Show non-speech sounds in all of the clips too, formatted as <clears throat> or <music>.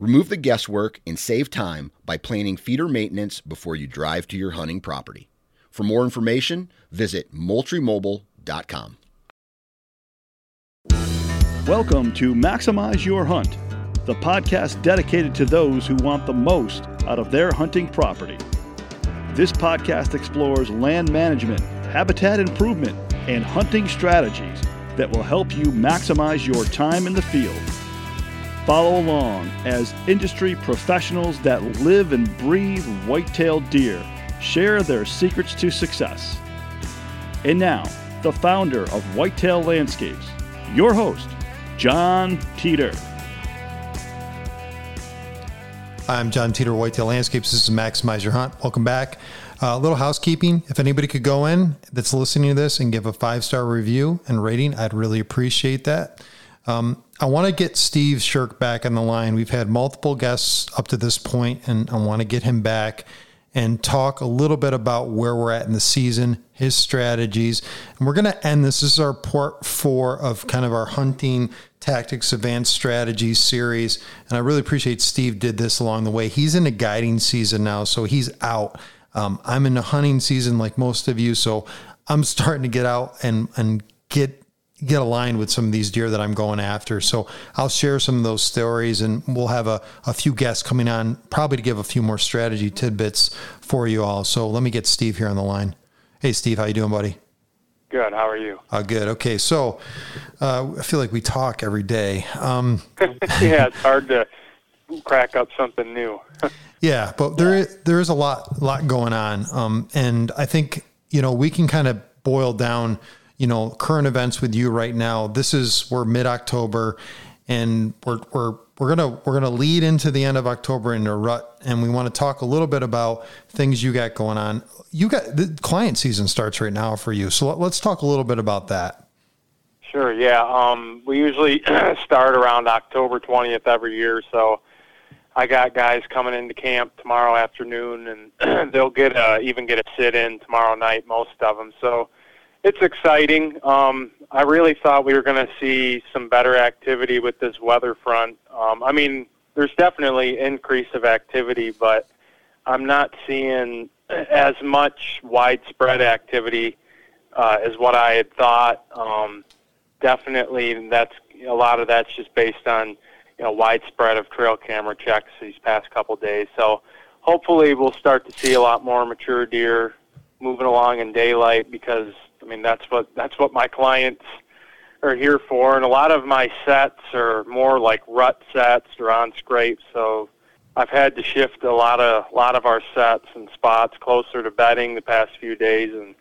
Remove the guesswork and save time by planning feeder maintenance before you drive to your hunting property. For more information, visit MoultrieMobile.com. Welcome to Maximize Your Hunt, the podcast dedicated to those who want the most out of their hunting property. This podcast explores land management, habitat improvement, and hunting strategies that will help you maximize your time in the field. Follow along as industry professionals that live and breathe white-tailed deer share their secrets to success. And now, the founder of Whitetail Landscapes, your host, John Teeter. I'm John Teeter, Whitetail Landscapes. This is Maximize Your Hunt. Welcome back. A uh, little housekeeping. If anybody could go in that's listening to this and give a five star review and rating, I'd really appreciate that. Um, I want to get Steve Shirk back on the line. We've had multiple guests up to this point, and I want to get him back and talk a little bit about where we're at in the season, his strategies. And we're going to end this. This is our part four of kind of our hunting tactics advanced strategies series. And I really appreciate Steve did this along the way. He's in a guiding season now, so he's out. Um, I'm in a hunting season like most of you, so I'm starting to get out and and get get aligned with some of these deer that I'm going after. So I'll share some of those stories and we'll have a, a few guests coming on probably to give a few more strategy tidbits for you all. So let me get Steve here on the line. Hey, Steve, how you doing, buddy? Good. How are you? Uh, good. Okay. So uh, I feel like we talk every day. Um, <laughs> yeah, it's hard to crack up something new. <laughs> yeah, but there is, there is a lot lot going on, um, and I think you know we can kind of boil down you know current events with you right now. This is we're mid October, and we're we're we're gonna we're gonna lead into the end of October into rut, and we want to talk a little bit about things you got going on. You got the client season starts right now for you, so let's talk a little bit about that. Sure. Yeah. Um, we usually <clears throat> start around October twentieth every year, so. I got guys coming into camp tomorrow afternoon, and <clears throat> they'll get a, even get a sit in tomorrow night. Most of them, so it's exciting. Um, I really thought we were going to see some better activity with this weather front. Um, I mean, there's definitely increase of activity, but I'm not seeing as much widespread activity uh, as what I had thought. Um, definitely, that's a lot of that's just based on you know widespread of trail camera checks these past couple days. So hopefully, we'll start to see a lot more mature deer moving along in daylight because I mean, that's what that's what my clients are here for, and a lot of my sets are more like rut sets or on scrapes. So I've had to shift a lot of a lot of our sets and spots closer to bedding the past few days, and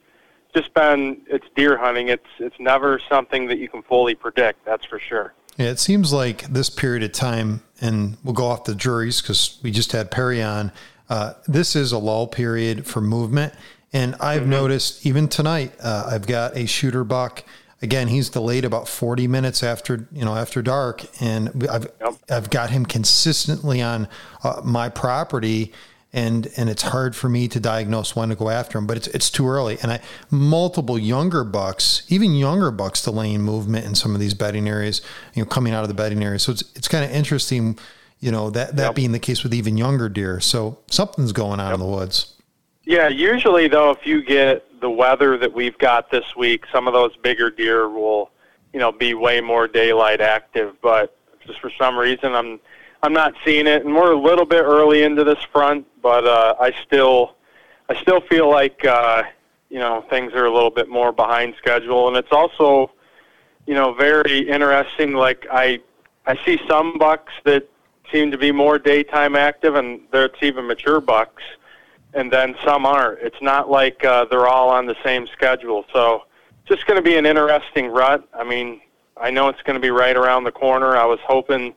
just been it's deer hunting. It's it's never something that you can fully predict. That's for sure. Yeah, it seems like this period of time, and we'll go off the juries because we just had Perry on. Uh, this is a lull period for movement, and I've mm-hmm. noticed even tonight, uh, I've got a shooter buck. Again, he's delayed about 40 minutes after you know after dark, and I've yep. I've got him consistently on uh, my property, and and it's hard for me to diagnose when to go after him. But it's it's too early, and I multiple younger bucks, even younger bucks, delaying movement in some of these bedding areas, you know, coming out of the bedding areas. So it's it's kind of interesting you know, that, that yep. being the case with even younger deer. So something's going on yep. in the woods. Yeah, usually though, if you get the weather that we've got this week, some of those bigger deer will, you know, be way more daylight active. But just for some reason, I'm I'm not seeing it, and we're a little bit early into this front, but uh, I still I still feel like uh, you know things are a little bit more behind schedule, and it's also you know very interesting. Like I I see some bucks that seem to be more daytime active, and there's even mature bucks, and then some aren't. It's not like uh, they're all on the same schedule. So just going to be an interesting rut. I mean, I know it's going to be right around the corner. I was hoping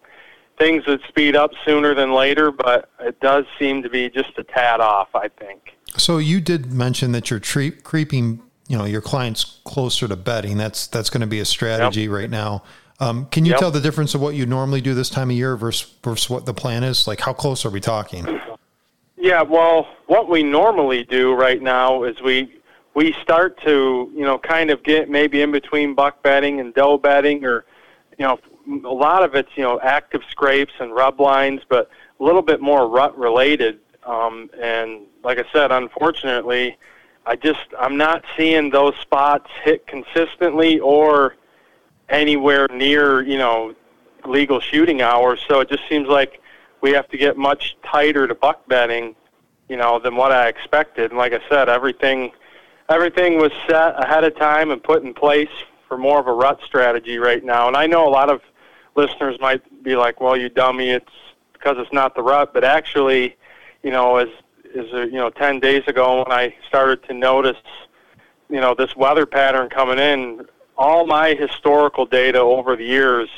things would speed up sooner than later, but it does seem to be just a tad off, I think. So you did mention that you're tre- creeping, you know, your clients closer to bedding. That's that's going to be a strategy yep. right now. Um, can you yep. tell the difference of what you normally do this time of year versus versus what the plan is? Like, how close are we talking? Yeah, well, what we normally do right now is we we start to you know kind of get maybe in between buck bedding and doe bedding, or you know a lot of it's you know active scrapes and rub lines, but a little bit more rut related. Um, and like I said, unfortunately, I just I'm not seeing those spots hit consistently or anywhere near you know legal shooting hours. So it just seems like we have to get much tighter to buck bedding, you know, than what I expected. And like I said, everything everything was set ahead of time and put in place for more of a rut strategy right now. And I know a lot of listeners might be like, "Well, you dummy, it's because it's not the rut." But actually, you know, as is uh, you know, 10 days ago when I started to notice, you know, this weather pattern coming in, all my historical data over the years,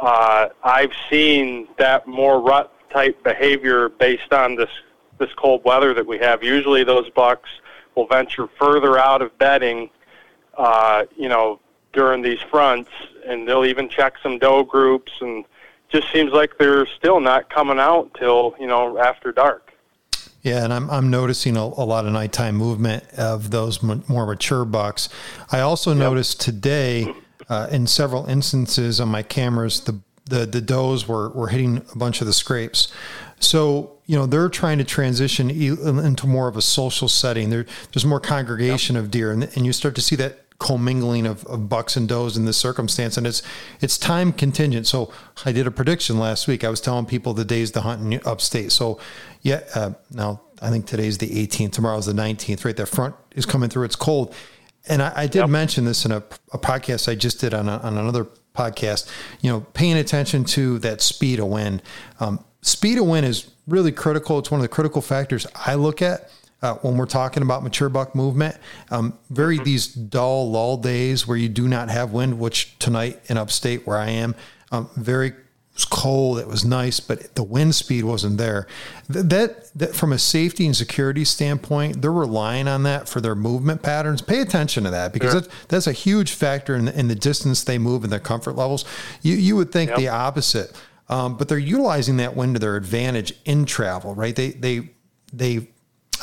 uh, I've seen that more rut type behavior based on this this cold weather that we have. Usually, those bucks will venture further out of bedding, uh, you know, during these fronts, and they'll even check some doe groups, and just seems like they're still not coming out till you know after dark. Yeah, and I'm I'm noticing a, a lot of nighttime movement of those m- more mature bucks. I also yep. noticed today, uh, in several instances on my cameras, the the the does were were hitting a bunch of the scrapes. So you know they're trying to transition into more of a social setting. There, there's more congregation yep. of deer, and, and you start to see that commingling of, of bucks and does in this circumstance, and it's it's time contingent. So I did a prediction last week. I was telling people the days to hunt in upstate. So yeah, uh, now I think today's the 18th. Tomorrow's the 19th. Right, that front is coming through. It's cold, and I, I did yep. mention this in a, a, podcast I just did on a, on another podcast. You know, paying attention to that speed of wind. Um, speed of wind is really critical. It's one of the critical factors I look at uh, when we're talking about mature buck movement. Um, very mm-hmm. these dull lull days where you do not have wind, which tonight in upstate where I am, um, very was cold. It was nice, but the wind speed wasn't there. That, that from a safety and security standpoint, they're relying on that for their movement patterns. Pay attention to that because sure. that's, that's a huge factor in the, in the distance they move and their comfort levels. You you would think yep. the opposite, um, but they're utilizing that wind to their advantage in travel, right? They they they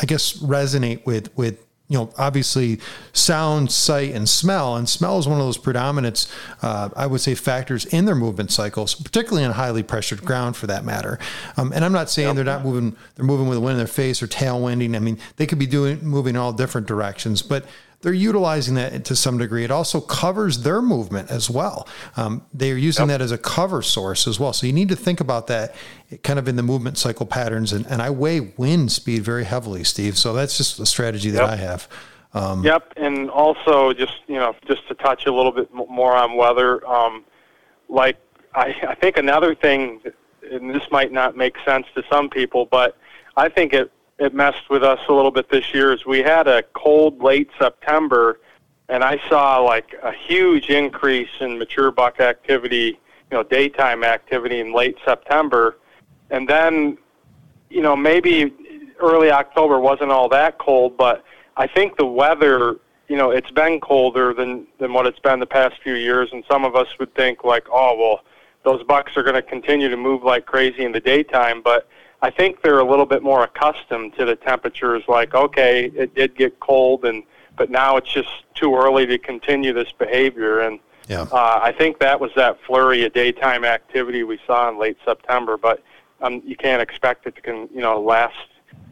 I guess resonate with with you know obviously sound, sight, and smell. And smell is one of those predominant, uh, I would say, factors in their movement cycles, particularly on highly pressured ground, for that matter. Um, and I'm not saying yep. they're not moving; they're moving with the wind in their face or tailwinding. I mean, they could be doing moving in all different directions, but they're utilizing that to some degree. It also covers their movement as well. Um, they are using yep. that as a cover source as well. So you need to think about that kind of in the movement cycle patterns. And, and I weigh wind speed very heavily, Steve. So that's just a strategy that yep. I have. Um, yep. And also just, you know, just to touch a little bit more on weather, um, like I, I think another thing, and this might not make sense to some people, but I think it it messed with us a little bit this year is we had a cold late September, and I saw like a huge increase in mature buck activity, you know, daytime activity in late September, and then, you know, maybe early October wasn't all that cold, but I think the weather, you know, it's been colder than than what it's been the past few years, and some of us would think like, oh well, those bucks are going to continue to move like crazy in the daytime, but I think they're a little bit more accustomed to the temperatures. Like, okay, it did get cold, and but now it's just too early to continue this behavior. And yeah. uh, I think that was that flurry of daytime activity we saw in late September. But um, you can't expect it to can you know last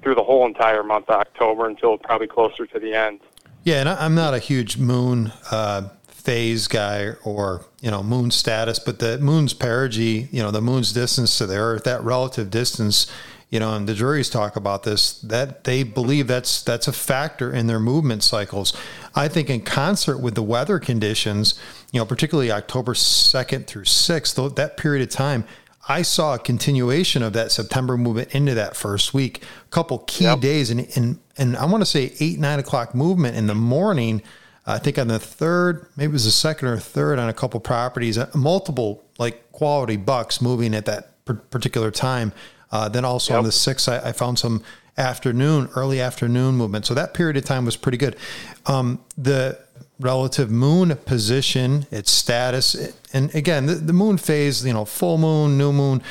through the whole entire month of October until probably closer to the end. Yeah, and I'm not a huge moon uh, phase guy or you know moon status, but the moon's perigee, you know, the moon's distance to the Earth, that relative distance, you know, and the juries talk about this that they believe that's that's a factor in their movement cycles. I think in concert with the weather conditions, you know, particularly October second through sixth, that period of time I saw a continuation of that September movement into that first week. A couple key yep. days, and and and I want to say eight nine o'clock movement in the morning. I think on the third, maybe it was the second or third on a couple properties, uh, multiple like quality bucks moving at that particular time. Uh, then also yep. on the sixth, I, I, found some afternoon, early afternoon movement. So that period of time was pretty good. Um, the relative moon position, its status. And again, the, the, moon phase, you know, full moon, new moon,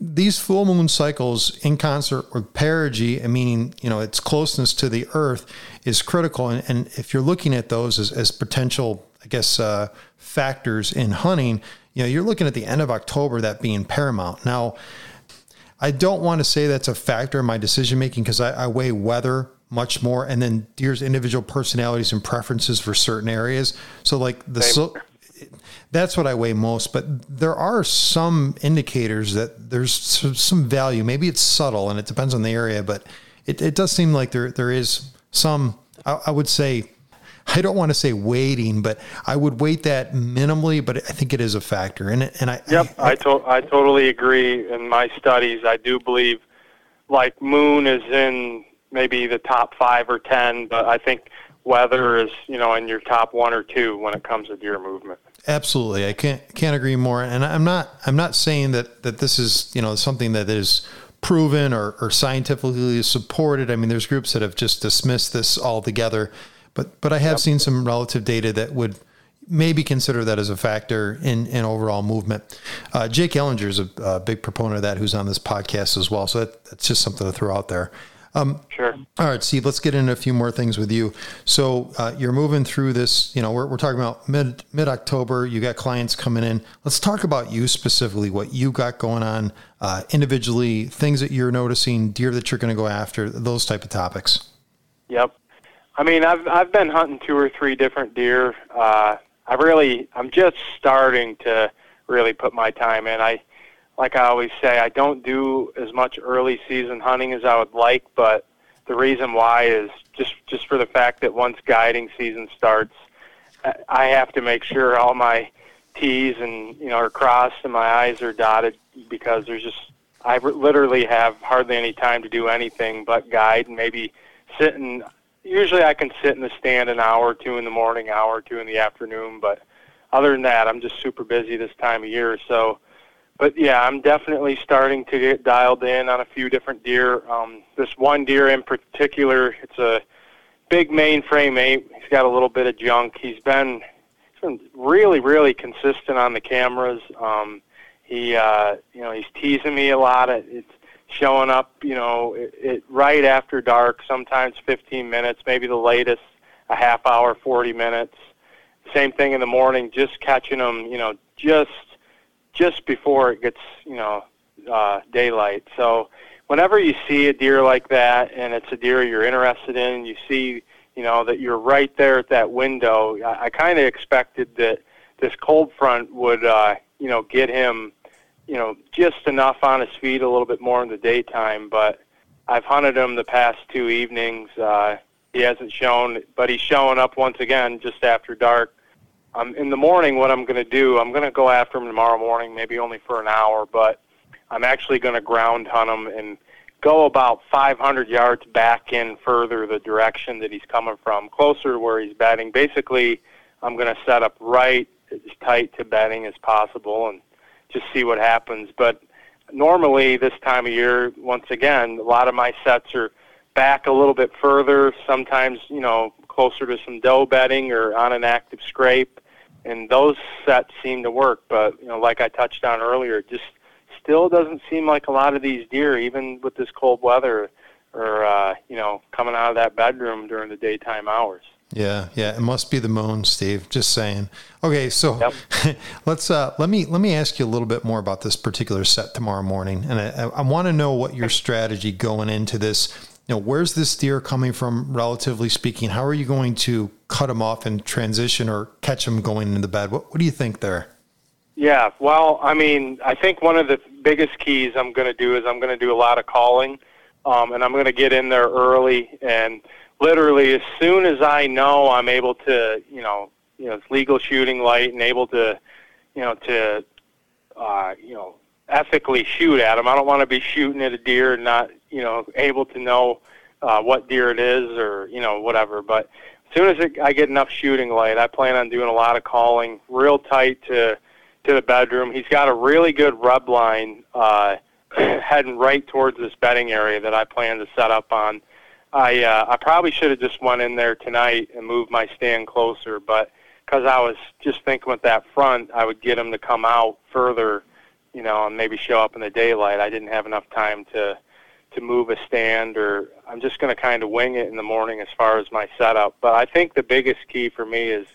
these full moon cycles in concert with perigee, meaning, you know, its closeness to the earth is critical. And, and if you're looking at those as, as potential, I guess, uh, factors in hunting, you know, you're looking at the end of October, that being paramount. Now, I don't want to say that's a factor in my decision making because I, I weigh weather much more and then deer's individual personalities and preferences for certain areas so like the that's what i weigh most but there are some indicators that there's some value maybe it's subtle and it depends on the area but it, it does seem like there there is some I, I would say I don't want to say weighting, but I would weight that minimally, but I think it is a factor. And and I Yep, I I, to- I totally agree. In my studies, I do believe like moon is in maybe the top five or ten, but I think weather is you know in your top one or two when it comes to deer movement. Absolutely, I can't can't agree more. And I'm not I'm not saying that that this is you know something that is proven or, or scientifically supported. I mean, there's groups that have just dismissed this altogether, but but I have yep. seen some relative data that would maybe consider that as a factor in, in overall movement. Uh, Jake Ellinger is a, a, big proponent of that, who's on this podcast as well. So that, that's just something to throw out there. Um, sure. All right, Steve, let's get into a few more things with you. So uh, you're moving through this, you know, we're, we're talking about mid, mid-October, you got clients coming in. Let's talk about you specifically, what you got going on uh, individually, things that you're noticing, deer that you're going to go after, those type of topics. Yep. I mean, I've, I've been hunting two or three different deer. Uh, I really, I'm just starting to really put my time in. I, like I always say, I don't do as much early season hunting as I would like, but the reason why is just just for the fact that once guiding season starts, I have to make sure all my T's and you know are crossed and my I's are dotted because there's just I literally have hardly any time to do anything but guide and maybe sit and usually I can sit in the stand an hour or two in the morning, hour or two in the afternoon, but other than that, I'm just super busy this time of year. So but yeah, I'm definitely starting to get dialed in on a few different deer. Um, this one deer in particular, it's a big mainframe eight. He's got a little bit of junk. He's been he's been really really consistent on the cameras. Um, he uh, you know he's teasing me a lot. It's showing up you know it, it right after dark, sometimes 15 minutes, maybe the latest a half hour, 40 minutes. Same thing in the morning, just catching them you know just just before it gets you know uh, daylight. So whenever you see a deer like that, and it's a deer you're interested in, you see you know that you're right there at that window. I, I kind of expected that this cold front would uh, you know get him you know just enough on his feet a little bit more in the daytime, but I've hunted him the past two evenings. Uh, he hasn't shown, but he's showing up once again just after dark um, in the morning, what I'm going to do, I'm going to go after him tomorrow morning, maybe only for an hour, but I'm actually going to ground hunt him and go about 500 yards back in further the direction that he's coming from, closer to where he's bedding. Basically, I'm going to set up right as tight to bedding as possible and just see what happens. But normally, this time of year, once again, a lot of my sets are back a little bit further, sometimes, you know, closer to some doe bedding or on an active scrape, and those sets seem to work. But you know, like I touched on earlier, it just still doesn't seem like a lot of these deer, even with this cold weather, are uh, you know coming out of that bedroom during the daytime hours. Yeah, yeah, it must be the moon, Steve. Just saying. Okay, so yep. <laughs> let's uh, let me let me ask you a little bit more about this particular set tomorrow morning, and I, I want to know what your strategy going into this. You know, where's this deer coming from, relatively speaking? How are you going to cut him off and transition or catch him going into the bed? What What do you think there? Yeah, well, I mean, I think one of the biggest keys I'm going to do is I'm going to do a lot of calling, um, and I'm going to get in there early and literally as soon as I know I'm able to, you know, you know, it's legal shooting light and able to, you know, to, uh, you know, ethically shoot at them. I don't want to be shooting at a deer and not, you know, able to know uh, what deer it is or, you know, whatever. But as soon as it, I get enough shooting light, I plan on doing a lot of calling, real tight to to the bedroom. He's got a really good rub line uh, <clears throat> heading right towards this bedding area that I plan to set up on I uh, I probably should have just went in there tonight and moved my stand closer, but because I was just thinking with that front, I would get him to come out further, you know, and maybe show up in the daylight. I didn't have enough time to to move a stand, or I'm just going to kind of wing it in the morning as far as my setup. But I think the biggest key for me is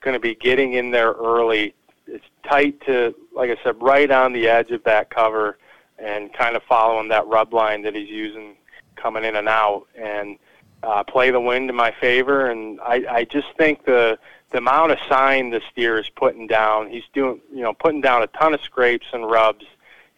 going to be getting in there early. It's tight to, like I said, right on the edge of that cover, and kind of following that rub line that he's using coming in and out and uh, play the wind in my favor. And I, I just think the the amount of sign this deer is putting down, he's doing you know putting down a ton of scrapes and rubs.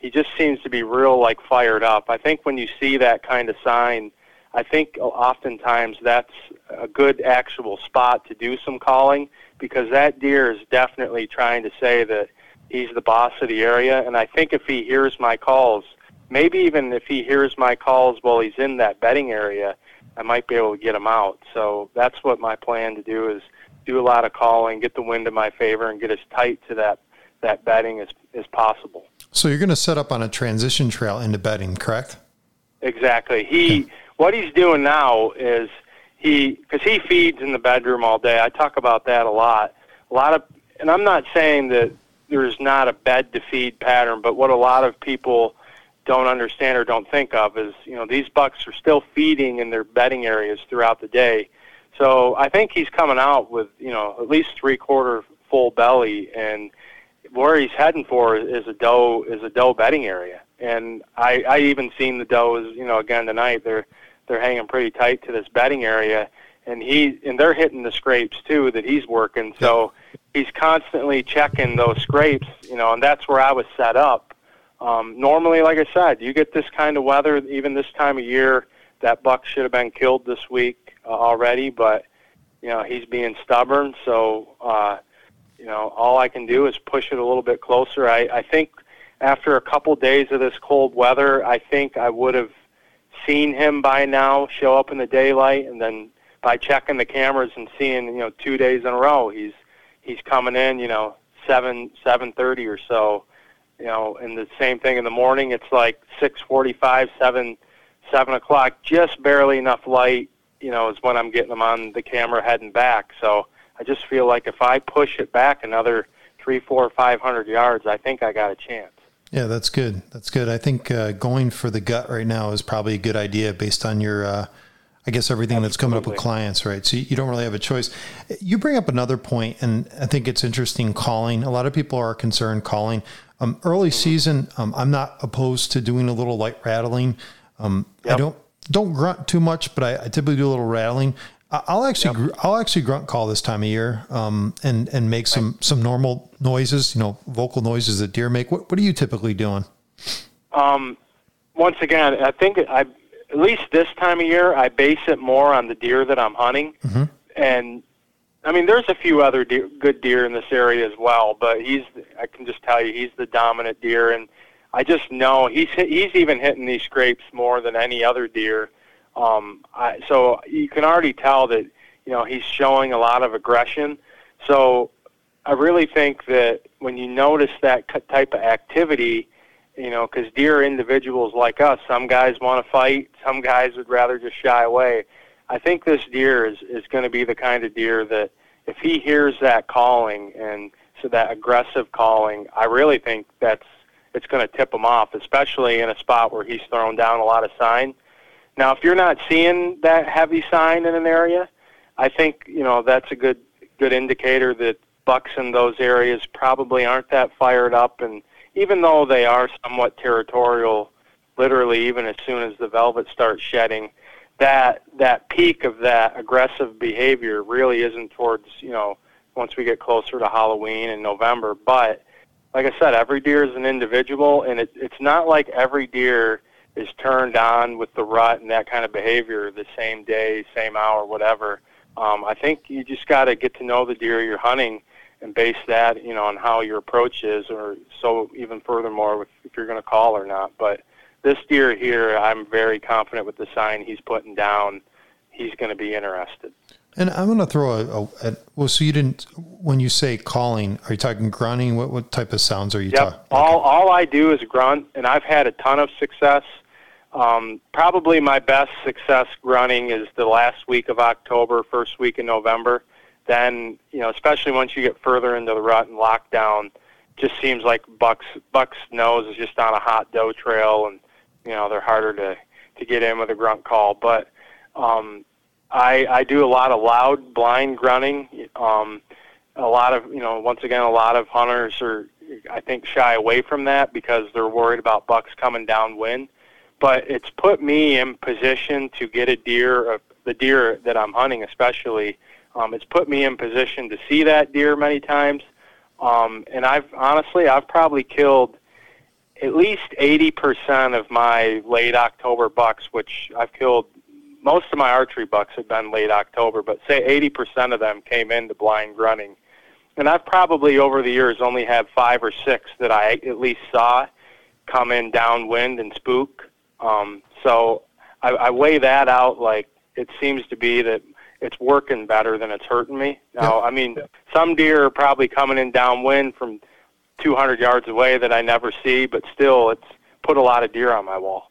He just seems to be real like fired up. I think when you see that kind of sign, I think oftentimes that's a good actual spot to do some calling because that deer is definitely trying to say that he's the boss of the area. And I think if he hears my calls, maybe even if he hears my calls while he's in that bedding area, I might be able to get him out. So that's what my plan to do is do a lot of calling, get the wind in my favor, and get as tight to that that bedding as as possible. So you're going to set up on a transition trail into bedding, correct? Exactly. He what he's doing now is he because he feeds in the bedroom all day. I talk about that a lot. A lot of, and I'm not saying that there's not a bed to feed pattern, but what a lot of people don't understand or don't think of is you know these bucks are still feeding in their bedding areas throughout the day. So I think he's coming out with you know at least three quarter full belly, and where he's heading for is a doe is a doe bedding area. And I I even seen the does you know again tonight they're they're hanging pretty tight to this bedding area, and he and they're hitting the scrapes too that he's working. So he's constantly checking those scrapes, you know, and that's where I was set up um, normally, like I said, you get this kind of weather, even this time of year, that buck should have been killed this week uh, already, but you know he's being stubborn. So uh, you know all I can do is push it a little bit closer. I, I think after a couple days of this cold weather, I think I would have seen him by now show up in the daylight, and then by checking the cameras and seeing you know two days in a row, he's he's coming in you know seven seven thirty or so you know, and the same thing in the morning. It's like six forty-five, seven, seven o'clock, just barely enough light. You know, is when I'm getting them on the camera heading back. So I just feel like if I push it back another three, four, five hundred yards, I think I got a chance. Yeah, that's good. That's good. I think uh, going for the gut right now is probably a good idea based on your, uh, I guess, everything Absolutely. that's coming up with clients, right? So you don't really have a choice. You bring up another point, and I think it's interesting calling. A lot of people are concerned calling. Um, early mm-hmm. season, um, I'm not opposed to doing a little light rattling. Um, yep. I don't don't grunt too much, but I, I typically do a little rattling. I'll actually yep. I'll actually grunt call this time of year um, and and make some some normal noises, you know, vocal noises that deer make. What what are you typically doing? Um, once again, I think I at least this time of year I base it more on the deer that I'm hunting, mm-hmm. and I mean, there's a few other deer, good deer in this area as well, but he's I can just tell you he's the dominant deer, and I just know he's he's even hitting these scrapes more than any other deer. Um, I, so you can already tell that you know he's showing a lot of aggression. So I really think that when you notice that type of activity, you know, because deer individuals like us. Some guys want to fight, some guys would rather just shy away. I think this deer is is going to be the kind of deer that if he hears that calling and so that aggressive calling, I really think that's it's going to tip him off, especially in a spot where he's thrown down a lot of sign. Now, if you're not seeing that heavy sign in an area, I think you know that's a good good indicator that bucks in those areas probably aren't that fired up, and even though they are somewhat territorial, literally even as soon as the velvet starts shedding, that that peak of that aggressive behavior really isn't towards you know once we get closer to Halloween in November, but like I said, every deer is an individual, and it, it's not like every deer is turned on with the rut and that kind of behavior the same day, same hour, whatever. Um, I think you just got to get to know the deer you're hunting and base that, you know, on how your approach is, or so even furthermore, with, if you're going to call or not. But this deer here, I'm very confident with the sign he's putting down. He's going to be interested. And I'm going to throw a, a, a, well. So you didn't when you say calling, are you talking grunting? What what type of sounds are you yep. talking? All all I do is grunt, and I've had a ton of success. Um, probably my best success grunting is the last week of October, first week in November. Then you know, especially once you get further into the rut and lockdown, just seems like Buck's Buck's nose is just on a hot doe trail, and you know they're harder to to get in with a grunt call. But um, I, I do a lot of loud blind grunting. Um, a lot of you know, once again, a lot of hunters are, I think, shy away from that because they're worried about bucks coming downwind. But it's put me in position to get a deer, uh, the deer that I'm hunting, especially. Um, it's put me in position to see that deer many times. Um, and I've honestly, I've probably killed at least 80% of my late October bucks, which I've killed most of my archery bucks have been late October, but say 80% of them came into blind grunting. And I've probably over the years only had five or six that I at least saw come in downwind and spook. Um, so I, I weigh that out like it seems to be that it's working better than it's hurting me. Now, I mean, some deer are probably coming in downwind from 200 yards away that I never see, but still, it's put a lot of deer on my wall.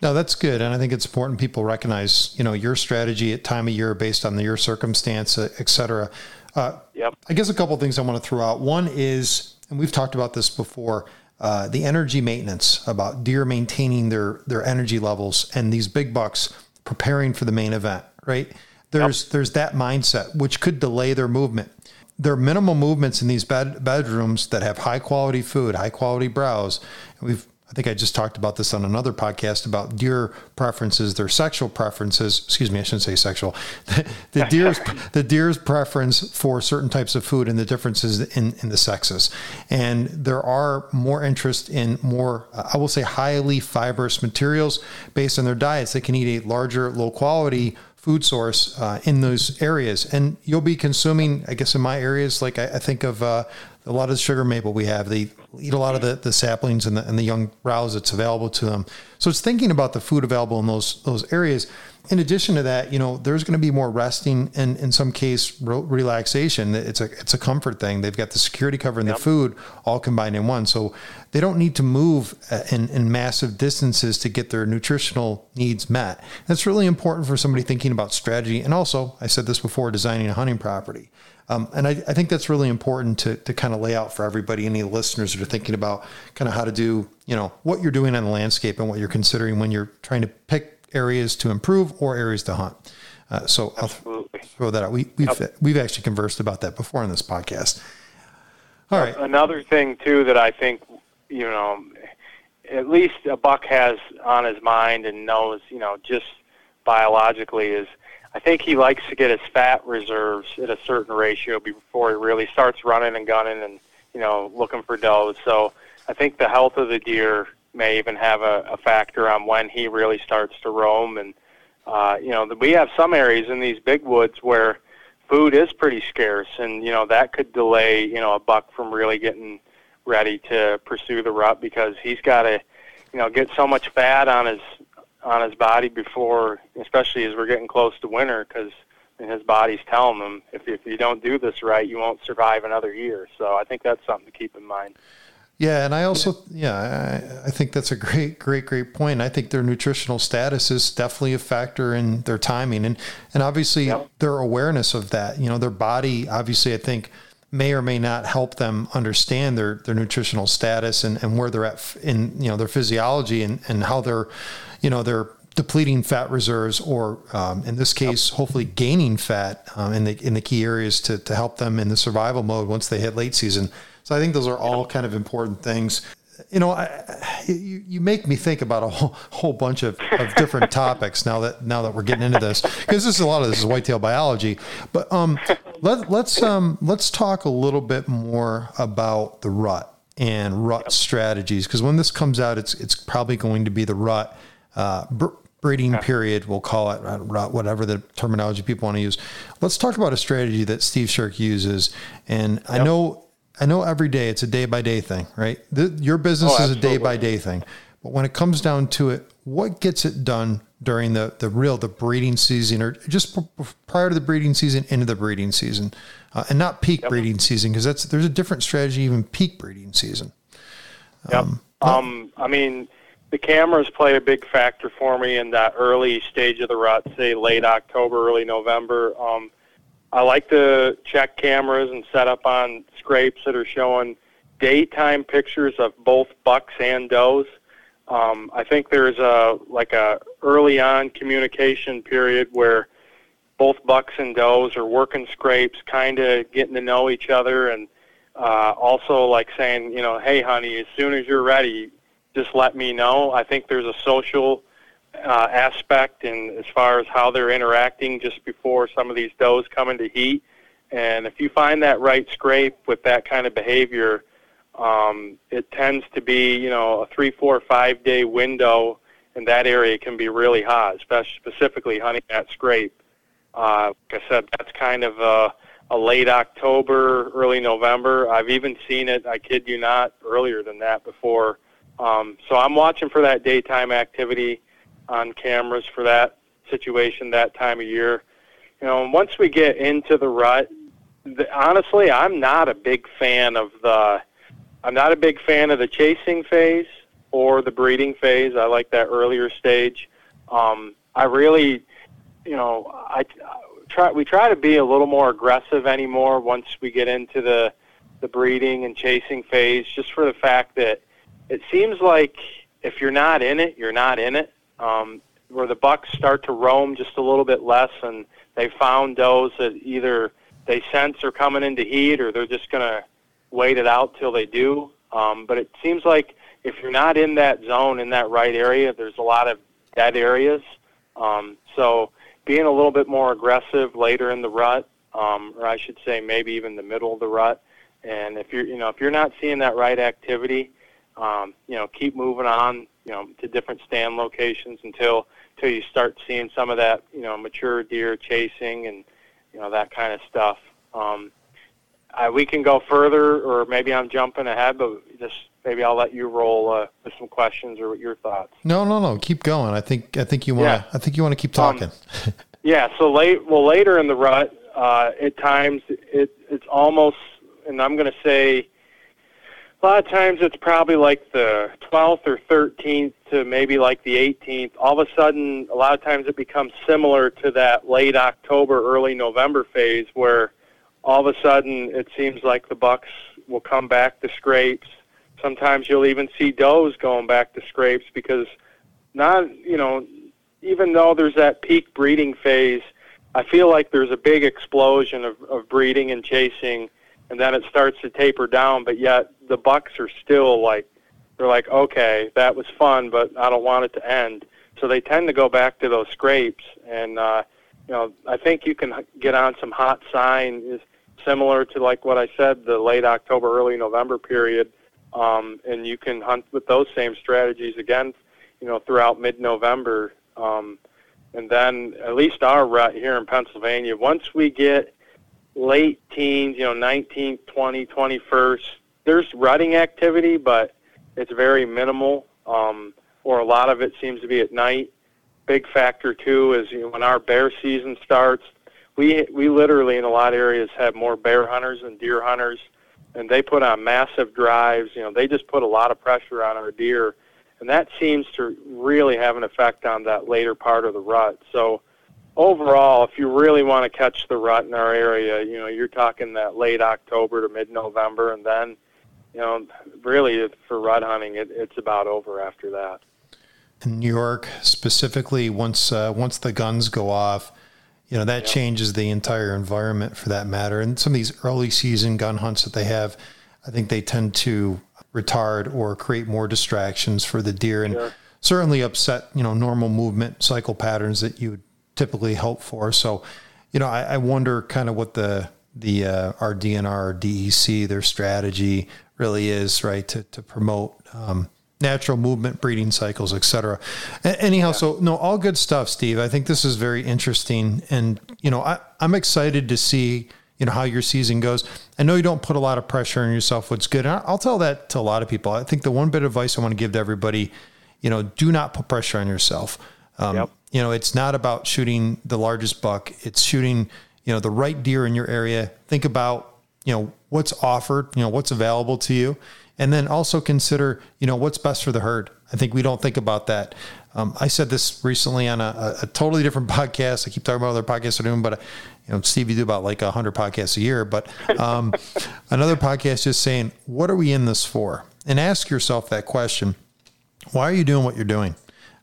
No, that's good, and I think it's important people recognize, you know, your strategy at time of year based on the, your circumstance, uh, et cetera. Uh, yep. I guess a couple of things I want to throw out. One is, and we've talked about this before, uh, the energy maintenance about deer maintaining their their energy levels and these big bucks preparing for the main event. Right? There's yep. there's that mindset which could delay their movement. There are minimal movements in these bed, bedrooms that have high quality food, high quality browse. We've I think I just talked about this on another podcast about deer preferences, their sexual preferences. Excuse me, I shouldn't say sexual. <laughs> The, the <laughs> deer's the deer's preference for certain types of food and the differences in, in the sexes. And there are more interest in more, I will say, highly fibrous materials based on their diets. They can eat a larger, low quality food source uh, in those areas. And you'll be consuming, I guess, in my areas, like I, I think of uh, a lot of the sugar maple we have. They eat a lot of the, the saplings and the, and the young browse that's available to them. So it's thinking about the food available in those those areas. In addition to that, you know, there's going to be more resting and in some case re- relaxation. It's a it's a comfort thing. They've got the security cover and yep. the food all combined in one. So they don't need to move uh, in, in massive distances to get their nutritional needs met. That's really important for somebody thinking about strategy. And also, I said this before, designing a hunting property. Um, and I, I, think that's really important to, to kind of lay out for everybody, any listeners that are thinking about kind of how to do, you know, what you're doing on the landscape and what you're considering when you're trying to pick areas to improve or areas to hunt. Uh, so Absolutely. I'll throw that out. We, we've, yep. we've actually conversed about that before in this podcast. All right. Another thing too that I think, you know, at least a buck has on his mind and knows, you know, just biologically is I think he likes to get his fat reserves at a certain ratio before he really starts running and gunning and you know looking for does. So I think the health of the deer may even have a, a factor on when he really starts to roam. And uh, you know we have some areas in these big woods where food is pretty scarce, and you know that could delay you know a buck from really getting ready to pursue the rut because he's got to you know get so much fat on his on his body before, especially as we're getting close to winter, because his body's telling him if if you don't do this right, you won't survive another year. So I think that's something to keep in mind. Yeah, and I also yeah, I, I think that's a great, great, great point. I think their nutritional status is definitely a factor in their timing, and and obviously yep. their awareness of that. You know, their body obviously I think may or may not help them understand their their nutritional status and, and where they're at in you know their physiology and, and how they're you know, they're depleting fat reserves, or um, in this case, hopefully gaining fat um, in the in the key areas to to help them in the survival mode once they hit late season. So I think those are all kind of important things. You know, I, you, you make me think about a whole, whole bunch of, of different <laughs> topics now that now that we're getting into this because this is a lot of this is whitetail biology. But um, let, let's um, let's talk a little bit more about the rut and rut strategies because when this comes out, it's it's probably going to be the rut uh, breeding period. We'll call it whatever the terminology people want to use. Let's talk about a strategy that Steve Shirk uses, and yep. I know I know every day it's a day by day thing, right? The, your business oh, is a day by day thing, but when it comes down to it, what gets it done during the the real the breeding season or just prior to the breeding season into the breeding season uh, and not peak yep. breeding season because that's there's a different strategy even peak breeding season. Um, um, I mean, the cameras play a big factor for me in that early stage of the rut, say late October, early November. Um, I like to check cameras and set up on scrapes that are showing daytime pictures of both bucks and does. Um, I think there's a like a early on communication period where both bucks and does are working scrapes, kind of getting to know each other, and uh, also like saying, you know, hey, honey, as soon as you're ready, just let me know. I think there's a social uh, aspect and as far as how they're interacting just before some of these does come into heat. And if you find that right scrape with that kind of behavior, um, it tends to be, you know, a three, four, five day window in that area can be really hot, especially specifically hunting that scrape. Uh, like I said, that's kind of a, a late October, early November. I've even seen it, I kid you not, earlier than that before. Um, so I'm watching for that daytime activity on cameras for that situation that time of year. You know, once we get into the rut, the, honestly, I'm not a big fan of the. I'm not a big fan of the chasing phase or the breeding phase. I like that earlier stage. Um, I really, you know, I, I try. We try to be a little more aggressive anymore once we get into the the breeding and chasing phase, just for the fact that it seems like if you're not in it, you're not in it um, where the bucks start to roam just a little bit less, and they found does that either they sense are coming into heat or they're just going to wait it out till they do. Um, but it seems like if you're not in that zone, in that right area, there's a lot of dead areas. Um, so being a little bit more aggressive later in the rut, um, or I should say maybe even the middle of the rut. And if you're, you know, if you're not seeing that right activity, um, you know, keep moving on you know to different stand locations until until you start seeing some of that you know mature deer chasing and you know that kind of stuff. Um, I, we can go further, or maybe I'm jumping ahead, but just maybe I'll let you roll uh, with some questions or your thoughts. No, no, no. Keep going. I think I think you want. Yeah. I think you want to keep um, talking. Um, <laughs> yeah. So late. Well, later in the rut, uh, at times it it's almost, and I'm going to say a lot of times it's probably like the 12th or 13th to maybe like the 18th. All of a sudden, a lot of times it becomes similar to that late October, early November phase where all of a sudden it seems like the bucks will come back to scrapes. Sometimes you'll even see does going back to scrapes because not, you know, even though there's that peak breeding phase, I feel like there's a big explosion of, of breeding and chasing and then it starts to taper down. But yet the Bucks are still like they're like, okay, that was fun, but I don't want it to end. So they tend to go back to those scrapes, and uh, you know I think you can get on some hot sign is similar to like what I said, the late October, early November period, um, and you can hunt with those same strategies again, you know, throughout mid-November. Um, and then at least our rut here in Pennsylvania, once we get late teens, you know, 19th, 20, 21st. There's rutting activity, but it's very minimal, um, or a lot of it seems to be at night. Big factor too is you know, when our bear season starts, we we literally in a lot of areas have more bear hunters than deer hunters, and they put on massive drives. You know, they just put a lot of pressure on our deer, and that seems to really have an effect on that later part of the rut. So overall, if you really want to catch the rut in our area, you know, you're talking that late October to mid-November, and then, you know, really for rut hunting, it, it's about over after that. in New York specifically, once uh, once the guns go off, you know that changes the entire environment for that matter. And some of these early season gun hunts that they have, I think they tend to retard or create more distractions for the deer and sure. certainly upset you know normal movement cycle patterns that you would typically hope for. So, you know, I, I wonder kind of what the the uh, our DNR DEC their strategy really is right to to promote. Um, natural movement, breeding cycles, et etc. Anyhow, yeah. so no, all good stuff, Steve. I think this is very interesting, and you know, I, I'm excited to see you know how your season goes. I know you don't put a lot of pressure on yourself. What's good, and I'll tell that to a lot of people. I think the one bit of advice I want to give to everybody, you know, do not put pressure on yourself. Um, yep. You know, it's not about shooting the largest buck. It's shooting you know the right deer in your area. Think about you know what's offered, you know what's available to you, and then also consider you know what's best for the herd. I think we don't think about that. Um, i said this recently on a, a, totally different <laughs> podcast. I keep talking about other podcasts are doing but you know steve you do about like 100 podcasts a year. But um, <laughs> another podcast just saying what are we in this for? And ask yourself that question. Why are you doing what you're doing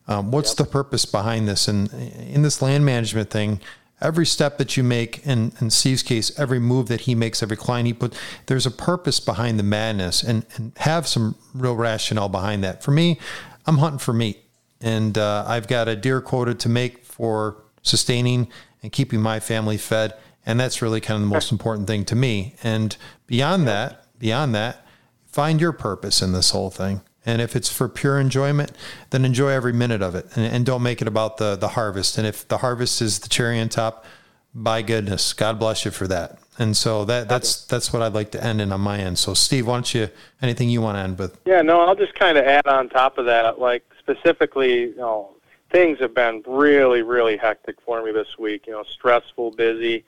um, what's yep. the purpose behind this and in this land management thing every step that you make in, in Steve's case, every move that he makes, every client he puts, there's a purpose behind the madness and, and have some real rationale behind that. For me, I'm hunting for meat and uh, I've got a deer quota to make for sustaining and keeping my family fed. And that's really kind of the most important thing to me. And beyond that, beyond that, find your purpose in this whole thing. And if it's for pure enjoyment, then enjoy every minute of it and, and, don't make it about the, the harvest. And if the harvest is the cherry on top, by goodness, God bless you for that. And so that that's that's what I'd like to end in on my end. So Steve, why don't you anything you want to end with? Yeah, no, I'll just kind of add on top of that, like specifically, you know, things have been really, really hectic for me this week. You know, stressful, busy.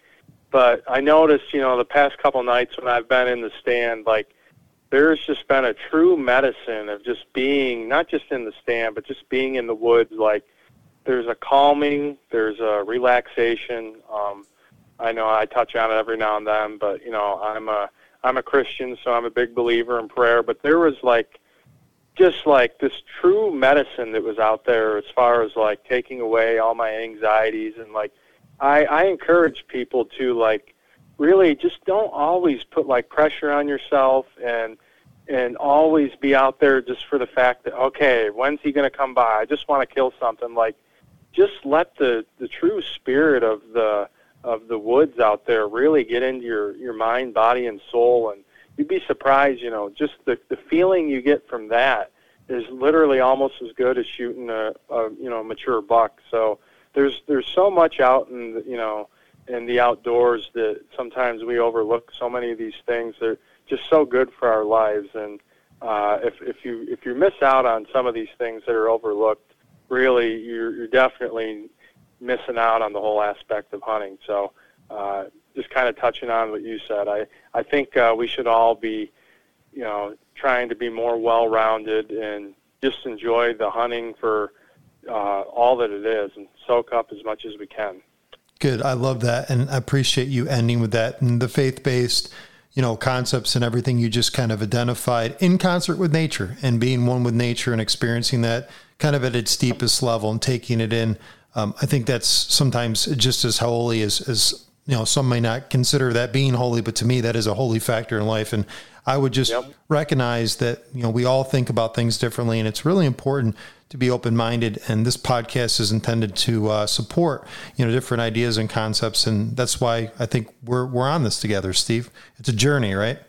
But I noticed, you know, the past couple nights when I've been in the stand, like there's just been a true medicine of just being not just in the stand but just being in the woods. Like there's a calming there's a relaxation. Um i know i touch on it every now and then but you know i'm a i'm a christian so i'm a big believer in prayer. But there was like just like this true medicine that was out there as far as like taking away all my anxieties and like i i encourage people to like really just don't always put like pressure on yourself and and always be out there just for the fact that okay, when's he going to come by? I just want to kill something. Like, just let the the true spirit of the of the woods out there really get into your your mind, body, and soul, and you'd be surprised. You know, just the the feeling you get from that is literally almost as good as shooting a, a you know mature buck. So there's there's so much out in the, you know in the outdoors that sometimes we overlook so many of these things. They're just so good for our lives, and uh, if if you if you miss out on some of these things that are overlooked, really you're you're definitely missing out on the whole aspect of hunting. So uh, just kind of touching on what you said, I I think uh, we should all be, you know, trying to be more well-rounded and just enjoy the hunting for uh, all that it is and soak up as much as we can. Good. I love that. And I appreciate you ending with that. And the faith based, you know, concepts and everything you just kind of identified in concert with nature and being one with nature and experiencing that kind of at its deepest level and taking it in. Um, I think that's sometimes just as holy as, as, you know, some may not consider that being holy, but to me, that is a holy factor in life. And I would just yep. recognize that, you know, we all think about things differently and it's really important to be open minded. And this podcast is intended to uh, support you know different ideas and concepts, and that's why I think we're we're on this together, Steve. It's a journey, right?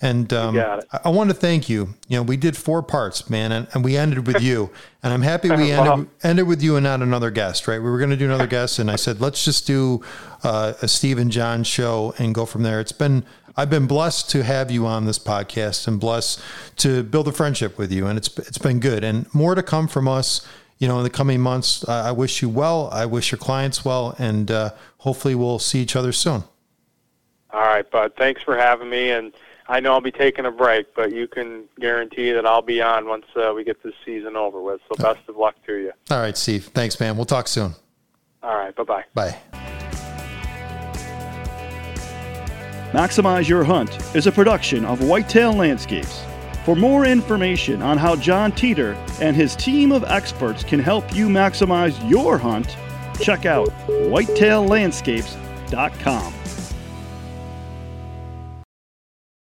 And um, I, I want to thank you. You know, we did four parts, man, and, and we ended with you. And I'm happy we <laughs> ended ended with you and not another guest, right? We were going to do another guest, and I said let's just do uh, a Steve and John show and go from there. It's been I've been blessed to have you on this podcast and blessed to build a friendship with you, and it's it's been good. And more to come from us, you know, in the coming months. I wish you well. I wish your clients well, and uh, hopefully we'll see each other soon. All right, bud. Thanks for having me, and I know I'll be taking a break, but you can guarantee that I'll be on once uh, we get this season over with. So best of luck to you. All right, Steve. Thanks, man. We'll talk soon. All right. Bye-bye. Bye. Maximize Your Hunt is a production of Whitetail Landscapes. For more information on how John Teeter and his team of experts can help you maximize your hunt, check out whitetaillandscapes.com.